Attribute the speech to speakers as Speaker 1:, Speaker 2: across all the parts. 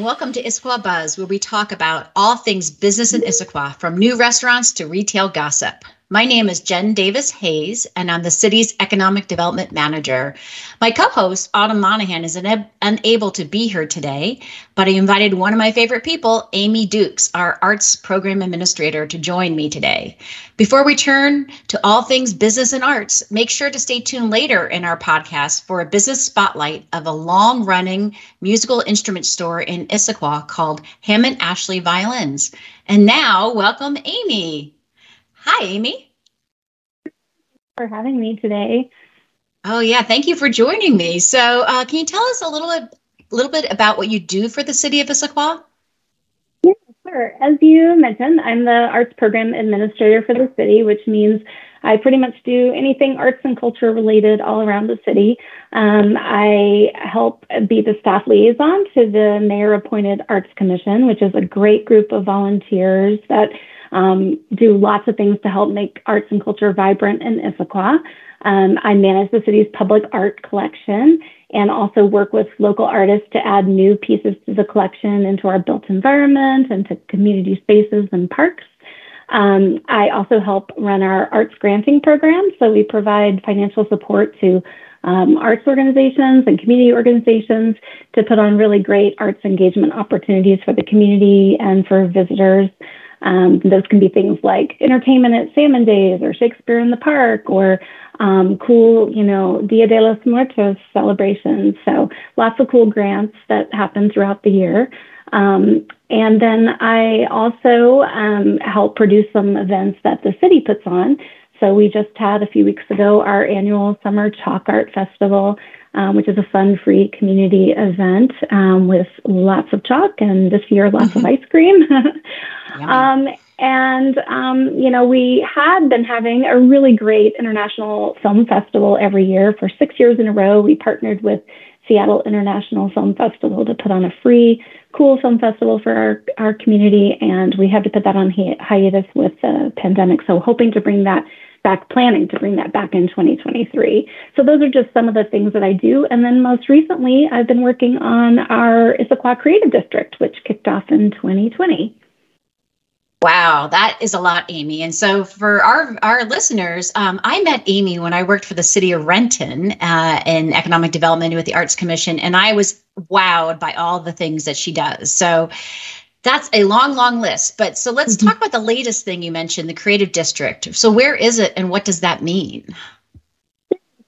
Speaker 1: and welcome to Issaquah Buzz, where we talk about all things business in Issaquah, from new restaurants to retail gossip. My name is Jen Davis Hayes, and I'm the city's economic development manager. My co host, Autumn Monahan, is unable to be here today, but I invited one of my favorite people, Amy Dukes, our arts program administrator, to join me today. Before we turn to all things business and arts, make sure to stay tuned later in our podcast for a business spotlight of a long running musical instrument store in Issaquah called Hammond Ashley Violins. And now, welcome, Amy. Hi, Amy.
Speaker 2: For having me today.
Speaker 1: Oh yeah, thank you for joining me. So, uh, can you tell us a little bit, little bit about what you do for the city of Issaquah?
Speaker 2: Yeah, sure. As you mentioned, I'm the arts program administrator for the city, which means I pretty much do anything arts and culture related all around the city. Um, I help be the staff liaison to the mayor appointed Arts Commission, which is a great group of volunteers that um, do lots of things to help make arts and culture vibrant in Issaquah. Um, I manage the city's public art collection and also work with local artists to add new pieces to the collection into our built environment and to community spaces and parks. Um, I also help run our arts granting program. So we provide financial support to um, arts organizations and community organizations to put on really great arts engagement opportunities for the community and for visitors. Um, those can be things like entertainment at Salmon Days or Shakespeare in the Park or um, cool, you know, Dia de los Muertos celebrations. So lots of cool grants that happen throughout the year. Um, and then I also um, help produce some events that the city puts on. So we just had a few weeks ago our annual Summer Chalk Art Festival um, which is a fun-free community event um, with lots of chalk and this year lots of ice cream. um, and um, you know, we had been having a really great international film festival every year for six years in a row. We partnered with Seattle International Film Festival to put on a free, cool film festival for our, our community, and we had to put that on hi- hiatus with the pandemic. So, hoping to bring that back planning to bring that back in 2023. So those are just some of the things that I do. And then most recently, I've been working on our Issaquah Creative District, which kicked off in 2020.
Speaker 1: Wow, that is a lot, Amy. And so for our our listeners, um, I met Amy when I worked for the city of Renton uh, in economic development with the Arts Commission, and I was wowed by all the things that she does. So that's a long, long list. But so let's mm-hmm. talk about the latest thing you mentioned, the creative district. So where is it and what does that mean?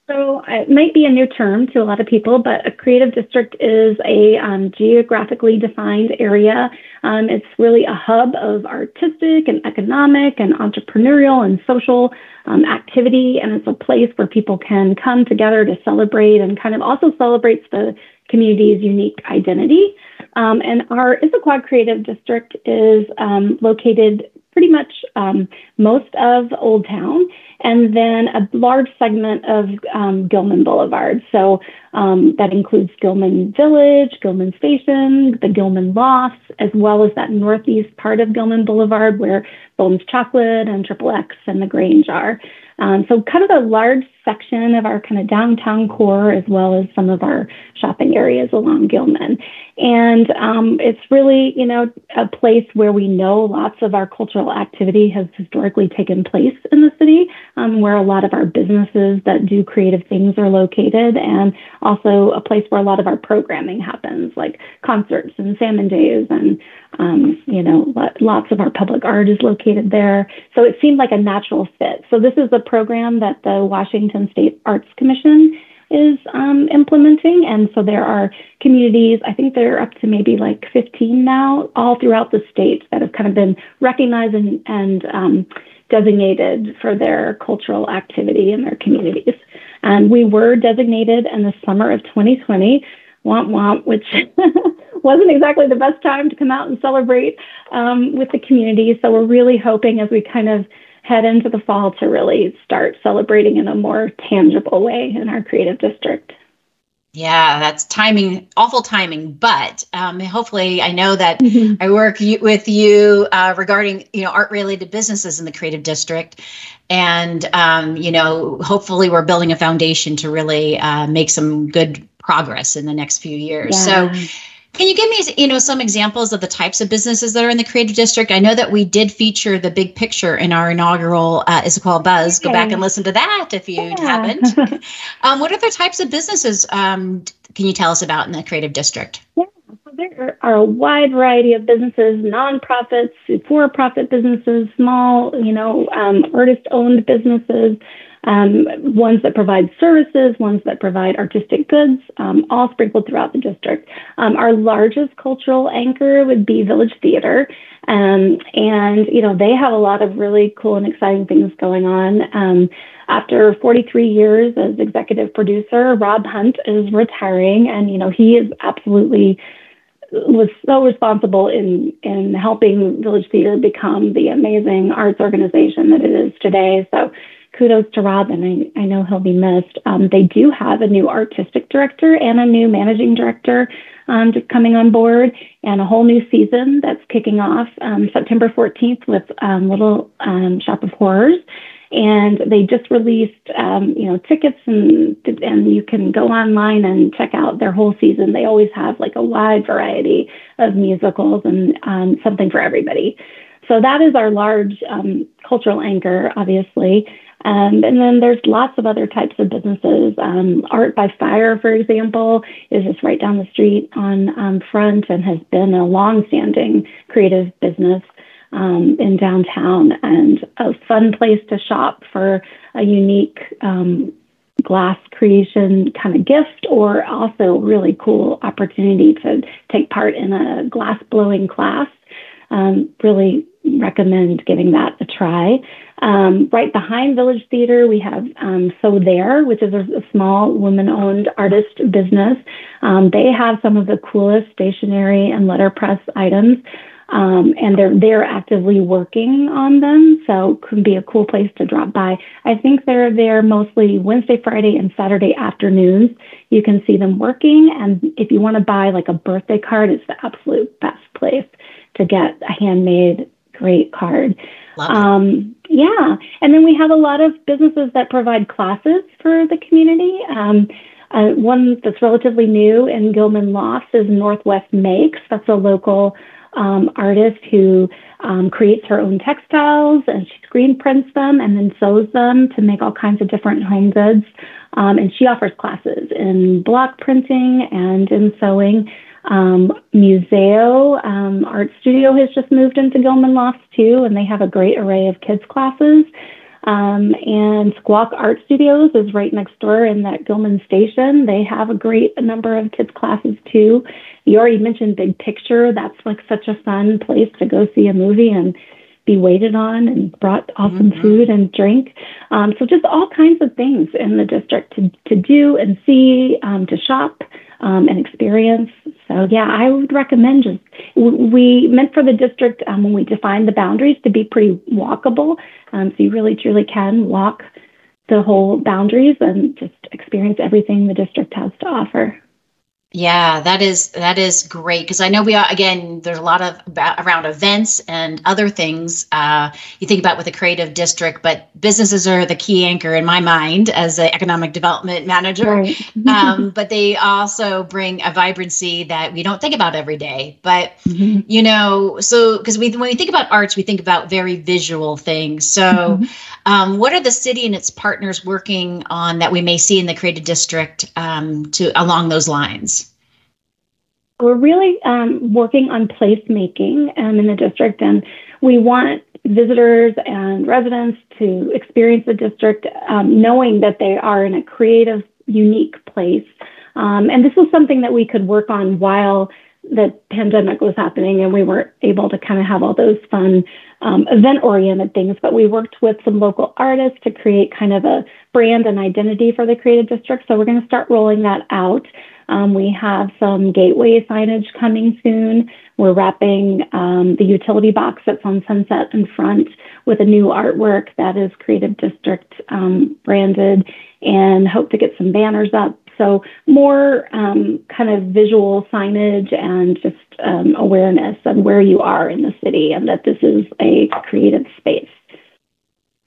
Speaker 2: So uh, it might be a new term to a lot of people, but a creative district is a um, geographically defined area. Um, it's really a hub of artistic and economic and entrepreneurial and social um, activity, and it's a place where people can come together to celebrate and kind of also celebrates the community's unique identity. Um, and our Issaquah Creative District is um, located pretty much um, most of Old Town, and then a large segment of um, Gilman Boulevard. So um, that includes Gilman Village, Gilman Station, the Gilman Lofts, as well as that northeast part of Gilman Boulevard where Boehms Chocolate and Triple X and the Grange are. Um, so kind of a large section of our kind of downtown core as well as some of our shopping areas along Gilman. And um, it's really, you know, a place where we know lots of our cultural activity has historically taken place in the city, um, where a lot of our businesses that do creative things are located, and also a place where a lot of our programming happens, like concerts and salmon days, and, um, you know, lots of our public art is located there. So it seemed like a natural fit. So this is a program that the Washington State Arts Commission is um, implementing. And so there are communities, I think they're up to maybe like 15 now, all throughout the state that have kind of been recognized and, and um, designated for their cultural activity in their communities. And we were designated in the summer of 2020, womp womp, which wasn't exactly the best time to come out and celebrate um, with the community. So we're really hoping as we kind of head into the fall to really start celebrating in a more tangible way in our creative district.
Speaker 1: Yeah, that's timing, awful timing. But um, hopefully, I know that mm-hmm. I work with you uh, regarding you know art related businesses in the creative district, and um, you know hopefully we're building a foundation to really uh, make some good progress in the next few years. Yeah. So Can you give me, you know, some examples of the types of businesses that are in the creative district? I know that we did feature the big picture in our inaugural uh, Issaquah Buzz. Go back and listen to that if you yeah. haven't. um, what other types of businesses um, can you tell us about in the creative district?
Speaker 2: Yeah, there are a wide variety of businesses, nonprofits, for-profit businesses, small, you know, um, artist-owned businesses um, ones that provide services, ones that provide artistic goods, um, all sprinkled throughout the district. Um, our largest cultural anchor would be Village Theater. Um, and, you know, they have a lot of really cool and exciting things going on. Um, after 43 years as executive producer, Robb Hunt is retiring, and, you know, he is absolutely was so responsible in in helping Village Theater become the amazing arts organization that it is today. So kudos to Robin. I, I know he'll be missed. Um, they do have a new artistic director and a new managing director um, coming on board, and a whole new season that's kicking off um, September 14th with um, Little um, Shop of Horrors. And they just released, um, you know, tickets and and you can go online and check out their whole season. They always have like a wide variety of musicals and something for everybody. So that is our large um, cultural anchor, obviously. Um, and then there's lots of other types of businesses. Um, Art by Fire, for example, is just right down the street on um, Front and has been a long-standing creative business um, in downtown and a fun place to shop for a unique um, glass creation kind of gift or also really cool opportunity to take part in a glass blowing class. Um, really recommend giving that a try. Um, right behind Village Theater, we have um, So There, which is a, a small woman owned artist business. Um, they have some of the coolest stationery and letterpress items. Um, and they're they're actively working on them, so it could be a cool place to drop by. I think they're there mostly Wednesday, Friday, and Saturday afternoons. You can see them working, and if you want to buy like a birthday card, it's the absolute best place to get a handmade great card. Um, yeah, and then we have a lot of businesses that provide classes for the community. Um, uh, one that's relatively new in Gilman Lofts is Northwest Makes. That's a local um, artist who um, creates her own textiles and she screen prints them and then sews them to make all kinds of different home goods. Um, and she offers classes in block printing and in sewing. Um, Museo um, Art Studio has just moved into Gilman Lofts too, and they have a great array of kids classes. Um, and Squawk Art Studios is right next door in that Gilman station. They have a great number of kids classes too. You already mentioned Big Picture. That's like such a fun place to go see a movie and be waited on and brought awesome mm-hmm. food and drink. Um, so just all kinds of things in the district to, to do and see, um, to shop um, and experience. So yeah, I would recommend just we meant for the district um, when we defined the boundaries to be pretty walkable. Um, so you really truly can walk the whole boundaries and just experience everything the district has to offer.
Speaker 1: Yeah, that is that is great because I know we are again. There's a lot of about, around events and other things. Uh, you think about with a creative district, but businesses are the key anchor in my mind as an economic development manager. Right. um, but they also bring a vibrancy that we don't think about every day. But mm-hmm. you know, so because we when we think about arts, we think about very visual things. So, mm-hmm. um, what are the city and its partners working on that we may see in the creative district um, to along those lines?
Speaker 2: We're really um, working on placemaking um, in the district, and we want visitors and residents to experience the district um, knowing that they are in a creative, unique place. Um, and this was something that we could work on while the pandemic was happening and we weren't able to kind of have all those fun um, event oriented things, but we worked with some local artists to create kind of a brand and identity for the creative district. So we're going to start rolling that out. Um, we have some gateway signage coming soon. We're wrapping um, the utility box that's on Sunset in front with a new artwork that is Creative District um, branded and hope to get some banners up. So, more um, kind of visual signage and just um, awareness of where you are in the city and that this is a creative space.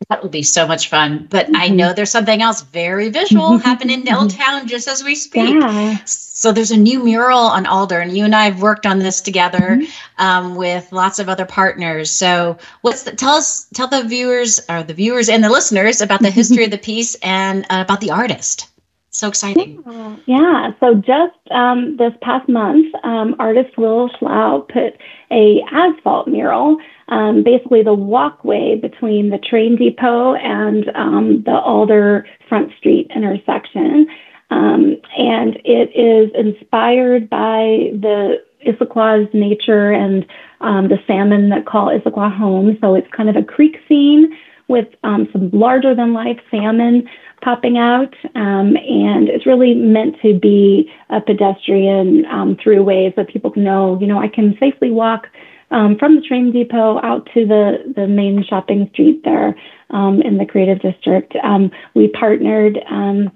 Speaker 1: That will be so much fun. But mm-hmm. I know there's something else very visual happening in Town just as we speak. Yeah. So there's a new mural on Alder, and you and I have worked on this together mm-hmm. um, with lots of other partners. So what's the, tell us, tell the viewers or the viewers and the listeners about the history of the piece and uh, about the artist. So exciting.
Speaker 2: Yeah. yeah. So just um, this past month, um, artist Will Schlau put a asphalt mural, um, basically the walkway between the train depot and um, the Alder Front Street intersection. Um, and it is inspired by the Issaquah's nature and um, the salmon that call Issaquah home. So it's kind of a creek scene with um, some larger than life salmon popping out. Um, and it's really meant to be a pedestrian throughway so people can know, you know, I can safely walk um, from the train depot out to the, the main shopping street there um, in the creative district. Um, we partnered um,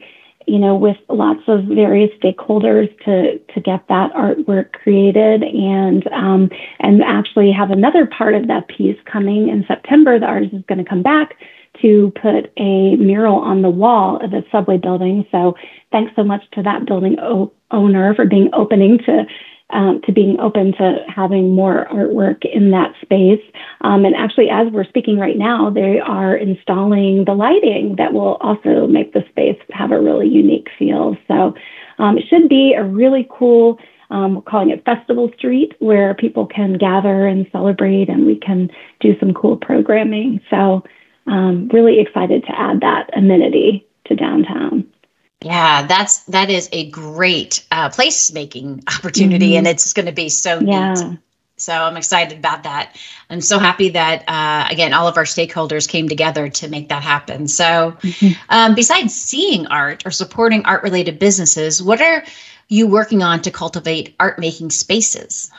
Speaker 2: you know, with lots of various stakeholders to to get that artwork created, and um, and actually have another part of that piece coming in September. The artist is going to come back to put a mural on the wall of the subway building. So thanks so much to that building o- owner for being opening to um, to being open to having more artwork in that space. Um, and actually, as we're speaking right now, they are installing the lighting that will also make the space have a really unique feel. So um, it should be a really cool. Um, we're calling it Festival Street, where people can gather and celebrate, and we can do some cool programming. So, um, really excited to add that amenity to downtown.
Speaker 1: Yeah, that's that is a great uh, placemaking opportunity, mm-hmm. and it's going to be so yeah. neat. So I'm excited about that. I'm so happy that uh, again all of our stakeholders came together to make that happen. So, mm-hmm. um, besides seeing art or supporting art-related businesses, what are you working on to cultivate art-making spaces?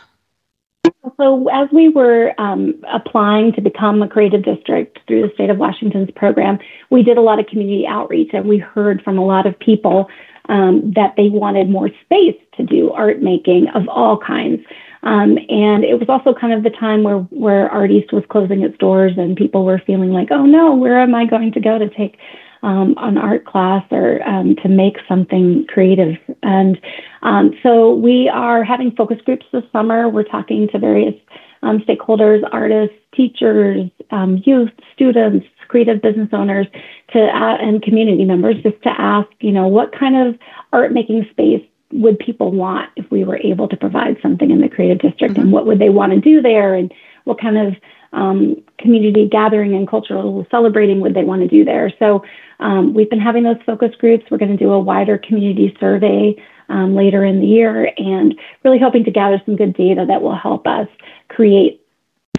Speaker 2: So, as we were um, applying to become a creative district through the state of Washington's program, we did a lot of community outreach and we heard from a lot of people um, that they wanted more space to do art making of all kinds. Um, and it was also kind of the time where, where Art East was closing its doors and people were feeling like, oh no, where am I going to go to take um, an art class or um, to make something creative. And um, so we are having focus groups this summer. We're talking to various um, stakeholders, artists, teachers, um, youth, students, creative business owners, to uh, and community members, just to ask, you know, what kind of art making space would people want if we were able to provide something in the creative district, mm-hmm. and what would they want to do there, and what kind of um, community gathering and cultural celebrating would they want to do there. So um, we've been having those focus groups. We're going to do a wider community survey um, later in the year and really hoping to gather some good data that will help us create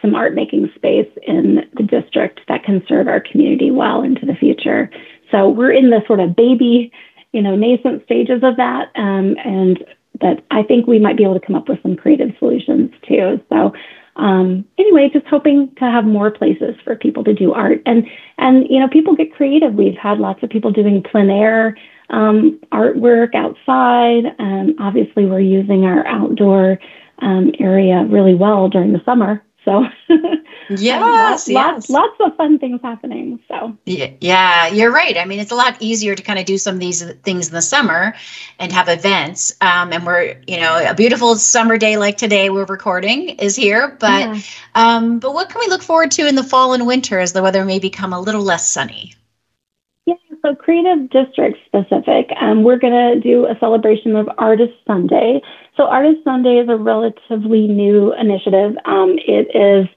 Speaker 2: some art making space in the district that can serve our community well into the future. So we're in the sort of baby, you know, nascent stages of that. Um, and that I think we might be able to come up with some creative solutions too. So um, anyway, just hoping to have more places for people to do art. And and you know, people get creative. We've had lots of people doing plein air um, artwork outside. And obviously, we're using our outdoor um, area really well during the summer. So
Speaker 1: yes,
Speaker 2: lots, yes. lots of fun things happening. So
Speaker 1: yeah, yeah, you're right. I mean, it's a lot easier to kind of do some of these things in the summer and have events. Um, and we're, you know, a beautiful summer day like today we're recording is here. But yeah. um, but what can we look forward to in the fall and winter as the weather may become a little less sunny?
Speaker 2: So creative district specific. Um, we're going to do a celebration of Artist Sunday. So Artist Sunday is a relatively new initiative. Um, it is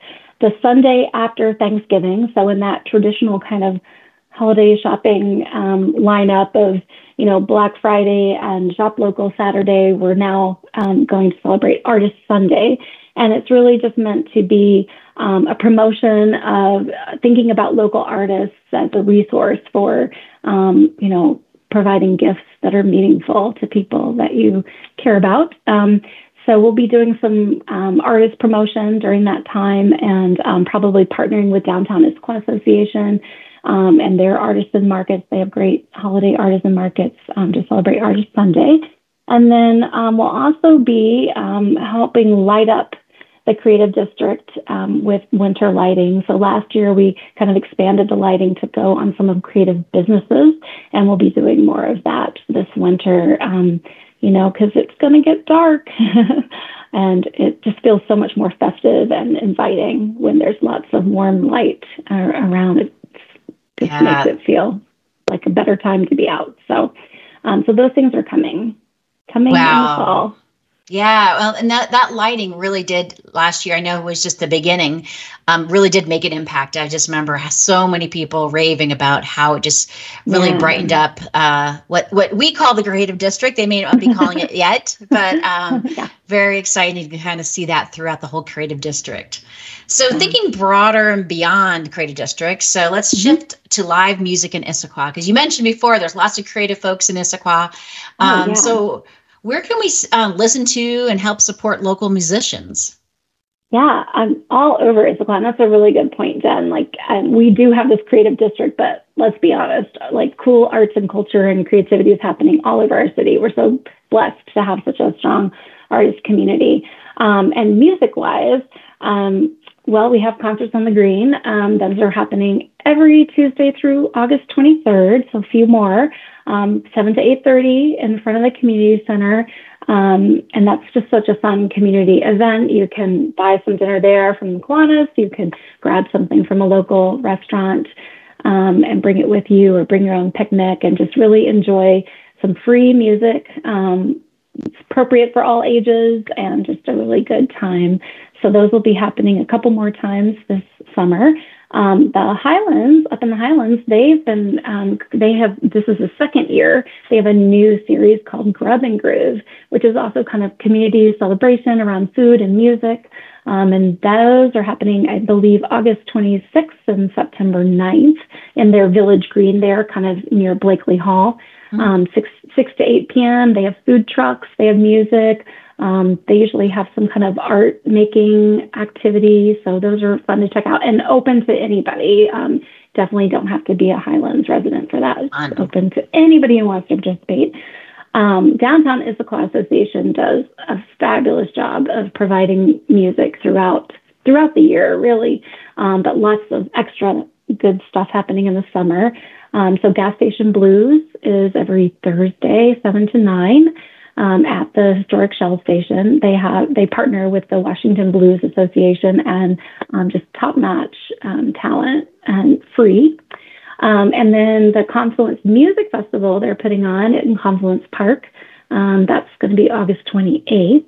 Speaker 2: the Sunday after Thanksgiving. So in that traditional kind of holiday shopping um, lineup of you know Black Friday and Shop Local Saturday, we're now um, going to celebrate Artist Sunday, and it's really just meant to be um, a promotion of thinking about local artists as a resource for um, you know providing gifts that are meaningful to people that you care about. Um, so we'll be doing some um, artist promotion during that time and um, probably partnering with Downtown Issaquah Association um, and their artisan markets. They have great holiday artisan markets um, to celebrate Artist Sunday. And then um, we'll also be um, helping light up the creative district um, with winter lighting. So last year we kind of expanded the lighting to go on some of creative businesses, and we'll be doing more of that this winter. Um, you know, because it's going to get dark. and it just feels so much more festive and inviting when there's lots of warm light uh, around. It just yeah. makes it feel like a better time to be out. So, um, so those things are coming, coming wow. in the fall.
Speaker 1: Yeah, well, and that that lighting really did last year. I know it was just the beginning. Um, really did make an impact. I just remember so many people raving about how it just really yeah. brightened up uh, what what we call the creative district. They may not be calling it yet, but um, yeah. very exciting to kind of see that throughout the whole creative district. So mm-hmm. thinking broader and beyond creative districts. So let's mm-hmm. shift to live music in Issaquah because you mentioned before there's lots of creative folks in Issaquah. Oh, um, oh, yeah. So where can we uh, listen to and help support local musicians?
Speaker 2: Yeah, I'm all over Issaquah. That's a really good point, Jen. Like, um, we do have this creative district, but let's be honest, like, cool arts and culture and creativity is happening all over our city. We're so blessed to have such a strong artist community. Um, and music wise, um, well, we have concerts on the green. Um, those are happening every Tuesday through August 23rd, so a few more um, 7 to 8.30 in front of the community center. Um, and that's just such a fun community event. You can buy some dinner there from the Kiwanis. You can grab something from a local restaurant um, and bring it with you or bring your own picnic and just really enjoy some free music. Um, it's appropriate for all ages and just a really good time. So those will be happening a couple more times this summer. Um, the Highlands, up in the Highlands, they've been, um, they have, this is the second year, they have a new series called Grub and Groove, which is also kind of community celebration around food and music. Um, and those are happening, I believe, August 26th and September 9th in their village green there, kind of near Blakely Hall. Mm-hmm. Um, 6, 6 to 8 p.m. They have food trucks, they have music. Um, they usually have some kind of art making activity, so those are fun to check out and open to anybody. Um, definitely don't have to be a Highlands resident for that. It's open to anybody who wants to participate. Um, Downtown Issaquah Association does a fabulous job of providing music throughout throughout the year, really, um, but lots of extra good stuff happening in the summer. Um, so Gas Station Blues is every Thursday, seven to nine um, at the historic Shell station. They have they partner with the Washington Blues Association and um, just top notch um, talent and free. Um, and then the Confluence Music Festival they're putting on in Confluence Park. Um, that's going to be August 28th.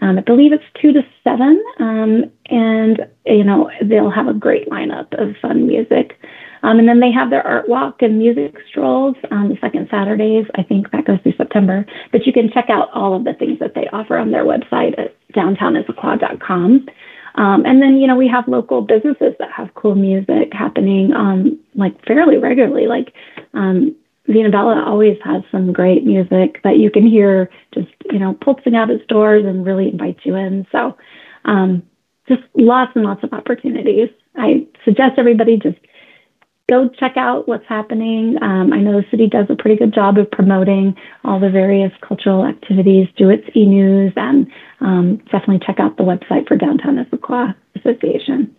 Speaker 2: Um, I believe it's two to seven, um, and you know they'll have a great lineup of fun music. Um, and then they have their art walk and music strolls on the second Saturdays. I think that goes through September. But you can check out all of the things that they offer on their website at downtownissaquah.com. Um, and then, you know, we have local businesses that have cool music happening um, like fairly regularly. Like um, Vino Bella always has some great music that you can hear just, you know, pulsing out its doors and really invites you in. So um, just lots and lots of opportunities. I suggest everybody just go check out what's happening. Um, I know the city does a pretty good job of promoting all the various cultural activities through its e news, and um, definitely check out the website for Downtown Issaquah Association.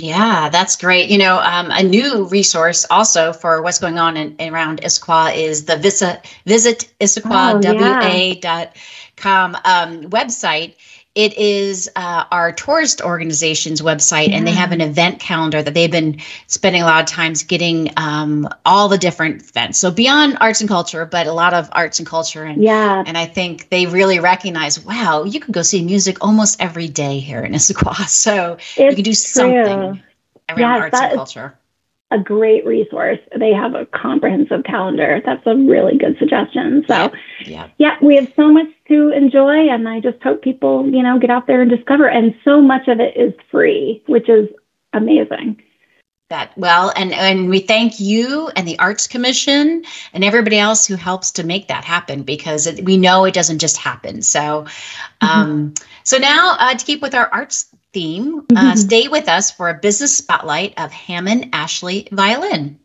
Speaker 1: Yeah, that's great. You know, um, a new resource also for what's going on in, around Issaquah is the visit, visit issaquahwa.com um, website it is uh, our tourist organization's website, yeah. and they have an event calendar that they've been spending a lot of times getting um, all the different events. So beyond arts and culture, but a lot of arts and culture, and yeah, and I think they really recognize, wow, you can go see music almost every day here in Issaquah. So it's you can do something around arts and culture
Speaker 2: a great resource. They have a comprehensive calendar. That's a really good suggestion. So, yeah. yeah, we have so much to enjoy, and I just hope people, you know, get out there and discover. And so much of it is free, which is amazing.
Speaker 1: That well, and and we thank you and the Arts Commission and everybody else who helps to make that happen because it, we know it doesn't just happen. So, mm-hmm. um, so now uh, to keep with our arts theme, uh, mm-hmm. stay with us for a business spotlight of Hammond Ashley Violin.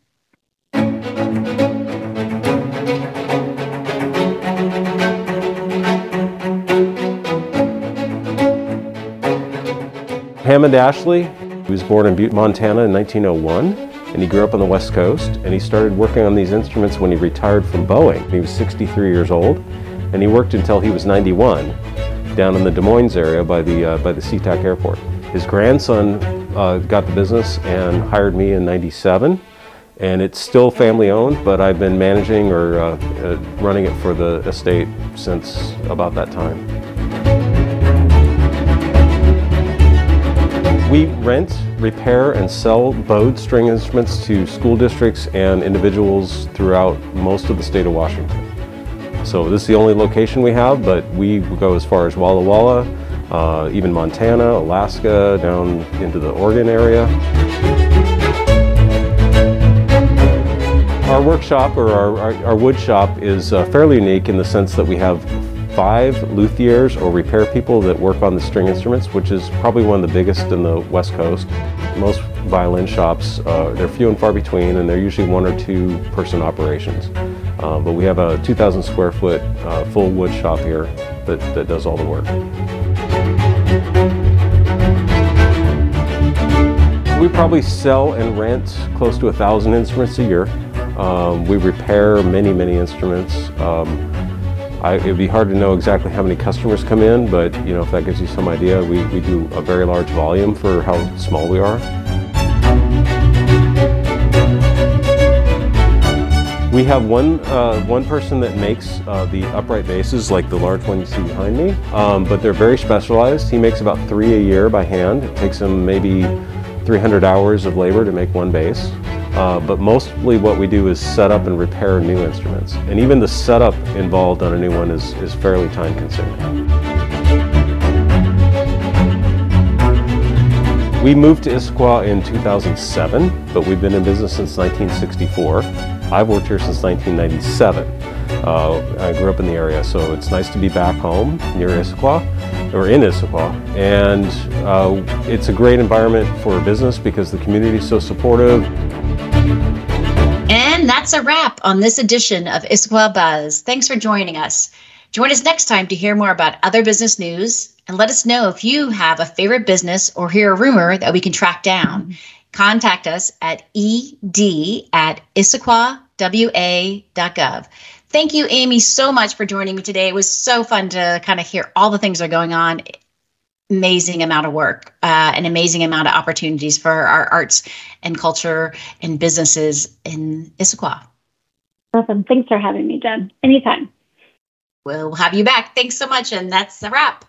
Speaker 3: Hammond Ashley, he was born in Butte, Montana in 1901, and he grew up on the West Coast, and he started working on these instruments when he retired from Boeing. He was 63 years old, and he worked until he was 91 down in the Des Moines area by the, uh, by the SeaTac airport. His grandson uh, got the business and hired me in 97 and it's still family owned, but I've been managing or uh, uh, running it for the estate since about that time. We rent, repair, and sell bowed string instruments to school districts and individuals throughout most of the state of Washington. So this is the only location we have, but we go as far as Walla Walla, uh, even Montana, Alaska, down into the Oregon area. Our workshop or our, our, our wood shop is uh, fairly unique in the sense that we have five luthiers or repair people that work on the string instruments, which is probably one of the biggest in the West Coast. Most violin shops, uh, they're few and far between, and they're usually one or two person operations. Uh, but we have a 2,000 square foot uh, full wood shop here that, that does all the work. We probably sell and rent close to a thousand instruments a year. Um, we repair many, many instruments. Um, I, it'd be hard to know exactly how many customers come in, but you know if that gives you some idea, we, we do a very large volume for how small we are. We have one uh, one person that makes uh, the upright basses, like the large one you see behind me, um, but they're very specialized. He makes about three a year by hand. It takes him maybe 300 hours of labor to make one bass. Uh, but mostly what we do is set up and repair new instruments. And even the setup involved on a new one is, is fairly time consuming. We moved to Issaquah in 2007, but we've been in business since 1964. I've worked here since 1997. Uh, I grew up in the area, so it's nice to be back home near Issaquah, or in Issaquah. And uh, it's a great environment for business because the community is so supportive.
Speaker 1: And that's a wrap on this edition of Issaquah Buzz. Thanks for joining us. Join us next time to hear more about other business news and let us know if you have a favorite business or hear a rumor that we can track down. Contact us at ed at issaquahwa.gov. Thank you, Amy, so much for joining me today. It was so fun to kind of hear all the things that are going on amazing amount of work, uh, an amazing amount of opportunities for our arts and culture and businesses in Issaquah.
Speaker 2: Awesome. Thanks for having me, Jen. Anytime.
Speaker 1: We'll have you back. Thanks so much. And that's the wrap.